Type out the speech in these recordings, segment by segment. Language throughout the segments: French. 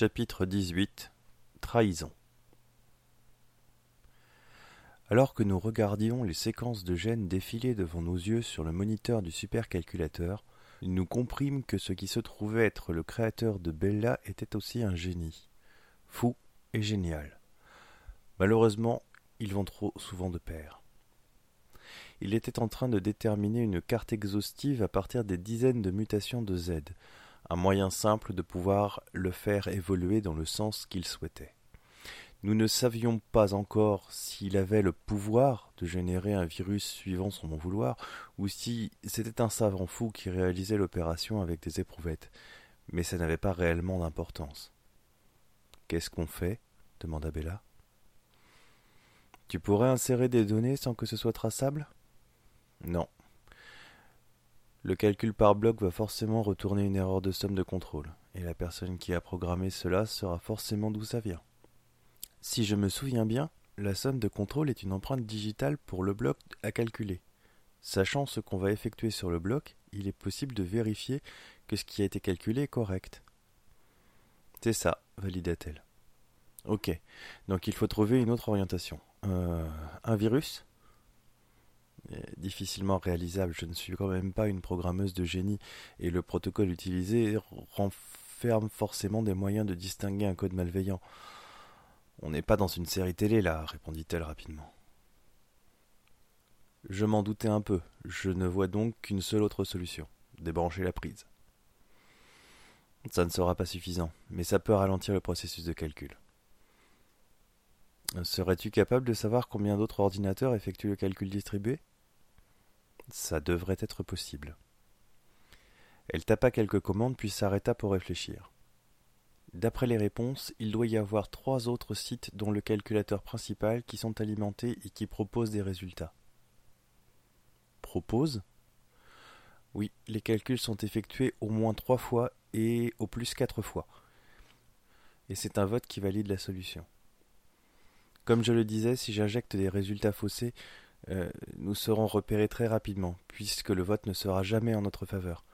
Chapitre 18 Trahison Alors que nous regardions les séquences de gènes défiler devant nos yeux sur le moniteur du supercalculateur, nous comprîmes que ce qui se trouvait être le créateur de Bella était aussi un génie, fou et génial. Malheureusement, ils vont trop souvent de pair. Il était en train de déterminer une carte exhaustive à partir des dizaines de mutations de Z, un moyen simple de pouvoir le faire évoluer dans le sens qu'il souhaitait. Nous ne savions pas encore s'il avait le pouvoir de générer un virus suivant son bon vouloir, ou si c'était un savant fou qui réalisait l'opération avec des éprouvettes, mais ça n'avait pas réellement d'importance. Qu'est-ce qu'on fait? demanda Bella. Tu pourrais insérer des données sans que ce soit traçable? Non, le calcul par bloc va forcément retourner une erreur de somme de contrôle, et la personne qui a programmé cela saura forcément d'où ça vient. Si je me souviens bien, la somme de contrôle est une empreinte digitale pour le bloc à calculer. Sachant ce qu'on va effectuer sur le bloc, il est possible de vérifier que ce qui a été calculé est correct. C'est ça, valida-t-elle. Ok, donc il faut trouver une autre orientation. Euh, un virus? Difficilement réalisable. Je ne suis quand même pas une programmeuse de génie et le protocole utilisé renferme forcément des moyens de distinguer un code malveillant. On n'est pas dans une série télé là, répondit-elle rapidement. Je m'en doutais un peu. Je ne vois donc qu'une seule autre solution débrancher la prise. Ça ne sera pas suffisant, mais ça peut ralentir le processus de calcul. Serais-tu capable de savoir combien d'autres ordinateurs effectuent le calcul distribué? Ça devrait être possible. Elle tapa quelques commandes puis s'arrêta pour réfléchir. D'après les réponses, il doit y avoir trois autres sites dont le calculateur principal qui sont alimentés et qui proposent des résultats. Propose? Oui, les calculs sont effectués au moins trois fois et au plus quatre fois. Et c'est un vote qui valide la solution. Comme je le disais, si j'injecte des résultats faussés, euh, nous serons repérés très rapidement, puisque le vote ne sera jamais en notre faveur.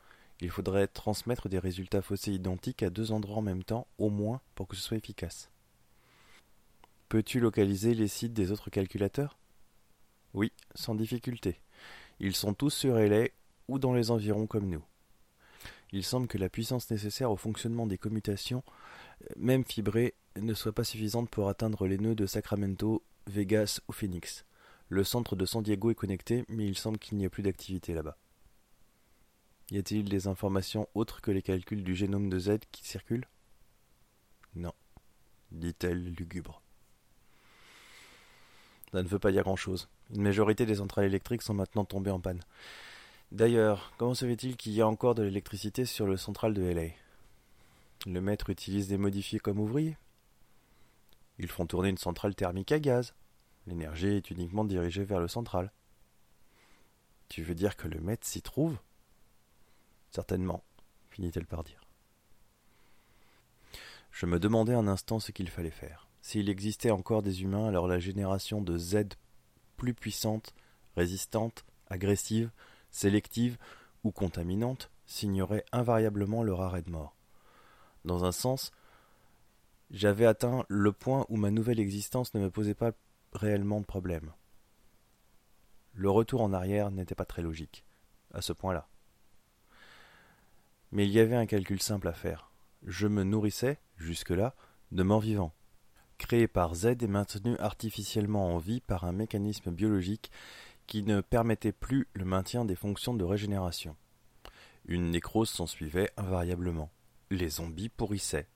Il faudrait transmettre des résultats faussés identiques à deux endroits en même temps, au moins, pour que ce soit efficace. Peux-tu localiser les sites des autres calculateurs? Oui, sans difficulté. Ils sont tous sur Relay ou dans les environs comme nous. Il semble que la puissance nécessaire au fonctionnement des commutations, euh, même fibrées, ne soit pas suffisante pour atteindre les nœuds de Sacramento, Vegas ou Phoenix. Le centre de San Diego est connecté, mais il semble qu'il n'y ait plus d'activité là-bas. Y a-t-il des informations autres que les calculs du génome de Z qui circulent? Non, dit-elle lugubre. Ça ne veut pas dire grand-chose. Une majorité des centrales électriques sont maintenant tombées en panne. D'ailleurs, comment se fait-il qu'il y a encore de l'électricité sur le central de LA Le maître utilise des modifiés comme ouvriers Ils font tourner une centrale thermique à gaz. L'énergie est uniquement dirigée vers le central. Tu veux dire que le maître s'y trouve? Certainement, finit-elle par dire. Je me demandais un instant ce qu'il fallait faire. S'il existait encore des humains, alors la génération de Z plus puissante, résistante, agressive, sélective ou contaminante signerait invariablement leur arrêt de mort. Dans un sens, j'avais atteint le point où ma nouvelle existence ne me posait pas réellement de problème. Le retour en arrière n'était pas très logique, à ce point-là. Mais il y avait un calcul simple à faire. Je me nourrissais, jusque-là, de morts vivants, créés par Z et maintenus artificiellement en vie par un mécanisme biologique qui ne permettait plus le maintien des fonctions de régénération. Une nécrose s'ensuivait invariablement. Les zombies pourrissaient,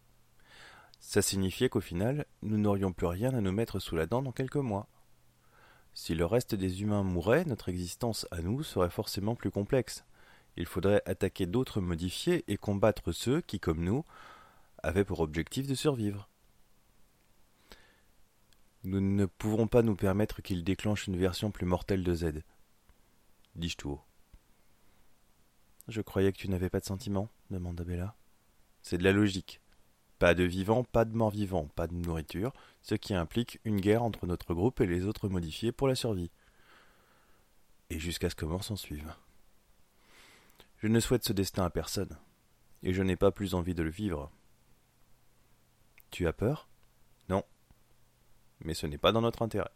ça signifiait qu'au final, nous n'aurions plus rien à nous mettre sous la dent dans quelques mois. Si le reste des humains mourait, notre existence à nous serait forcément plus complexe. Il faudrait attaquer d'autres modifiés et combattre ceux qui, comme nous, avaient pour objectif de survivre. Nous ne pouvons pas nous permettre qu'il déclenche une version plus mortelle de Z. Dis-je tout haut. Je croyais que tu n'avais pas de sentiments, demanda Bella. C'est de la logique. Pas de vivants, pas de morts vivants, pas de nourriture, ce qui implique une guerre entre notre groupe et les autres modifiés pour la survie. Et jusqu'à ce que mort s'en suive. Je ne souhaite ce destin à personne, et je n'ai pas plus envie de le vivre. Tu as peur? Non. Mais ce n'est pas dans notre intérêt.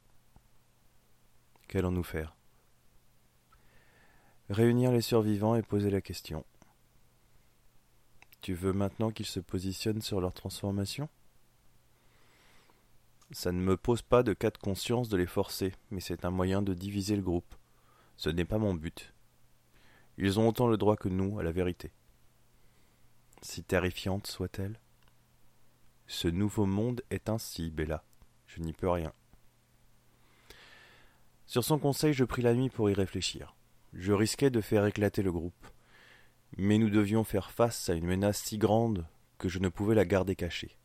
Qu'allons-nous faire? Réunir les survivants et poser la question. Tu veux maintenant qu'ils se positionnent sur leur transformation? Ça ne me pose pas de cas de conscience de les forcer, mais c'est un moyen de diviser le groupe. Ce n'est pas mon but. Ils ont autant le droit que nous à la vérité. Si terrifiante soit-elle. Ce nouveau monde est ainsi, Bella. Je n'y peux rien. Sur son conseil, je pris la nuit pour y réfléchir. Je risquais de faire éclater le groupe mais nous devions faire face à une menace si grande que je ne pouvais la garder cachée.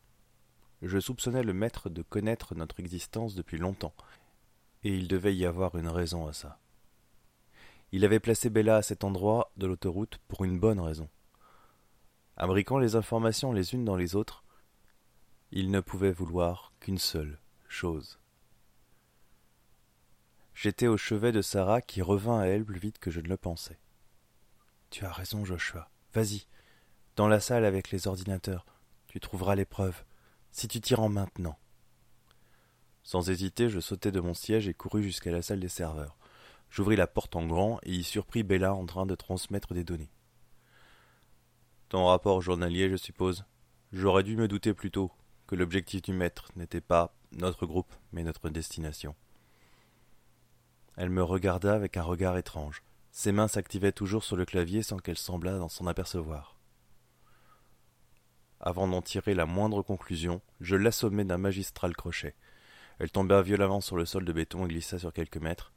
Je soupçonnais le maître de connaître notre existence depuis longtemps, et il devait y avoir une raison à ça. Il avait placé Bella à cet endroit de l'autoroute pour une bonne raison. Abriquant les informations les unes dans les autres, il ne pouvait vouloir qu'une seule chose. J'étais au chevet de Sarah qui revint à elle plus vite que je ne le pensais. Tu as raison, Joshua. Vas-y. Dans la salle avec les ordinateurs. Tu trouveras les preuves. Si tu t'y rends maintenant. Sans hésiter, je sautai de mon siège et courus jusqu'à la salle des serveurs. J'ouvris la porte en grand et y surpris Bella en train de transmettre des données. Ton rapport journalier, je suppose. J'aurais dû me douter plus tôt que l'objectif du maître n'était pas notre groupe, mais notre destination. Elle me regarda avec un regard étrange. Ses mains s'activaient toujours sur le clavier sans qu'elle semblât s'en apercevoir. Avant d'en tirer la moindre conclusion, je l'assommai d'un magistral crochet. Elle tomba violemment sur le sol de béton et glissa sur quelques mètres.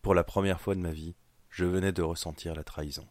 Pour la première fois de ma vie, je venais de ressentir la trahison.